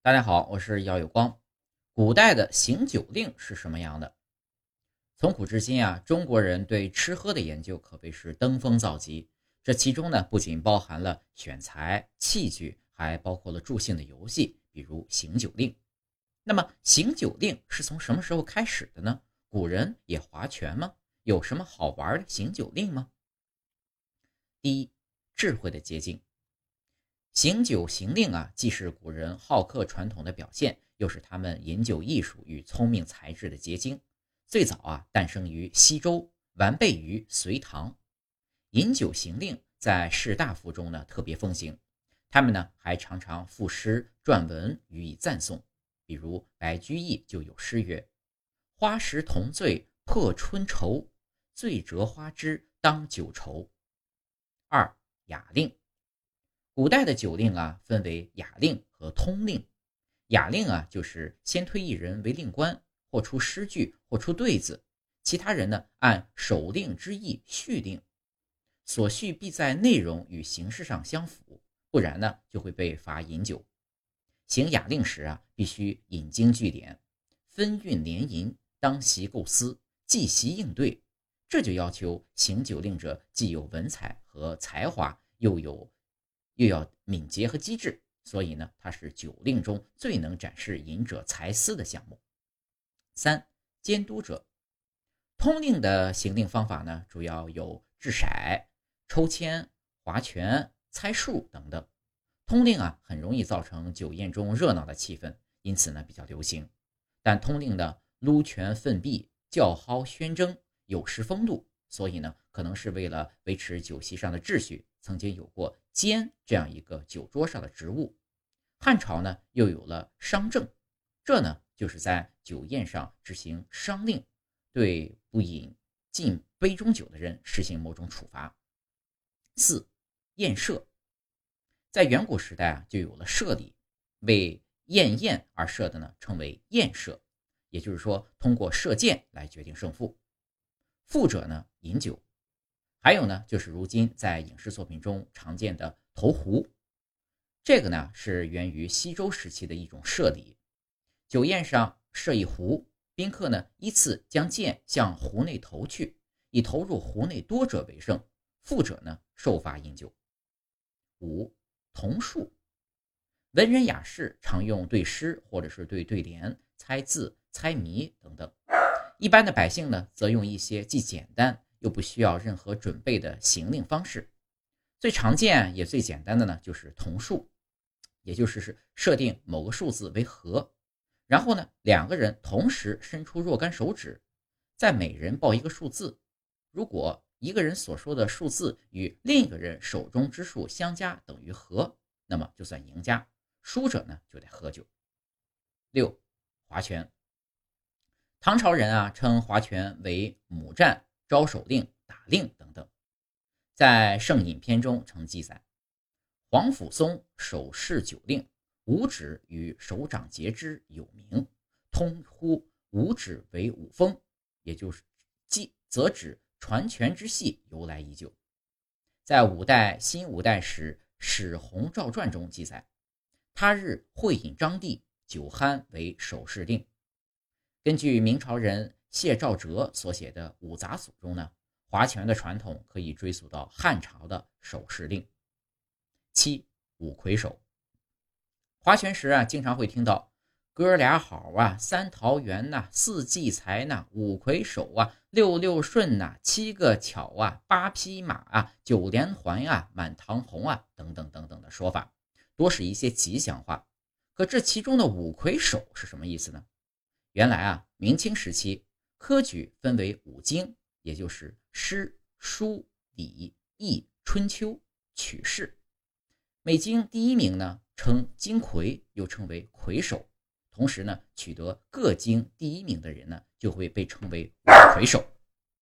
大家好，我是姚有光。古代的行酒令是什么样的？从古至今啊，中国人对吃喝的研究可谓是登峰造极。这其中呢，不仅包含了选材、器具，还包括了助兴的游戏，比如行酒令。那么，行酒令是从什么时候开始的呢？古人也划拳吗？有什么好玩的行酒令吗？第一，智慧的结晶。行酒行令啊，既是古人好客传统的表现，又是他们饮酒艺术与聪明才智的结晶。最早啊，诞生于西周，完备于隋唐。饮酒行令在士大夫中呢特别风行，他们呢还常常赋诗撰文予以赞颂。比如白居易就有诗曰：“花时同醉破春愁，醉折花枝当酒愁。”二雅令。古代的酒令啊，分为雅令和通令。雅令啊，就是先推一人为令官，或出诗句，或出对子，其他人呢按首令之意续令，所续必在内容与形式上相符，不然呢就会被罚饮酒。行雅令时啊，必须引经据典，分韵联吟，当席构思，即席应对。这就要求行酒令者既有文采和才华，又有。又要敏捷和机智，所以呢，它是酒令中最能展示饮者才思的项目。三、监督者，通令的行令方法呢，主要有掷骰、抽签、划拳、猜数等等。通令啊，很容易造成酒宴中热闹的气氛，因此呢，比较流行。但通令的撸拳奋臂、叫号宣争有失风度，所以呢，可能是为了维持酒席上的秩序。曾经有过监这样一个酒桌上的职务，汉朝呢又有了商政，这呢就是在酒宴上执行商令，对不饮进杯中酒的人实行某种处罚。四宴射，在远古时代啊就有了射礼，为宴宴而设的呢称为宴射，也就是说通过射箭来决定胜负。富者呢饮酒。还有呢，就是如今在影视作品中常见的投壶，这个呢是源于西周时期的一种射礼。酒宴上设一壶，宾客呢依次将箭向壶内投去，以投入壶内多者为胜，负者呢受罚饮酒。五童术，文人雅士常用对诗或者是对对联、猜字、猜谜等等，一般的百姓呢则用一些既简单。又不需要任何准备的行令方式，最常见也最简单的呢，就是同数，也就是是设定某个数字为和，然后呢，两个人同时伸出若干手指，再每人报一个数字，如果一个人所说的数字与另一个人手中之数相加等于和，那么就算赢家，输者呢就得喝酒。六划拳，唐朝人啊称划拳为母战。招手令、打令等等，在《圣饮篇》中曾记载：黄甫松手试酒令，五指与手掌结之有名，通呼五指为五风，也就是即则指传拳之戏由来已久。在五代新五代时《史弘照传》中记载，他日会饮张帝，酒酣为手势令。根据明朝人。谢兆哲所写的《五杂俎》中呢，划拳的传统可以追溯到汉朝的手势令。七五魁首，划拳时啊，经常会听到哥俩好啊，三桃园呐，四季财呐，五魁首啊，六六顺呐，七个巧啊，八匹马啊，九连环啊，满堂红啊，等等等等的说法，多是一些吉祥话。可这其中的五魁首是什么意思呢？原来啊，明清时期。科举分为五经，也就是诗、书、礼、易、春秋、取士。每经第一名呢称金魁，又称为魁首。同时呢，取得各经第一名的人呢，就会被称为魁首。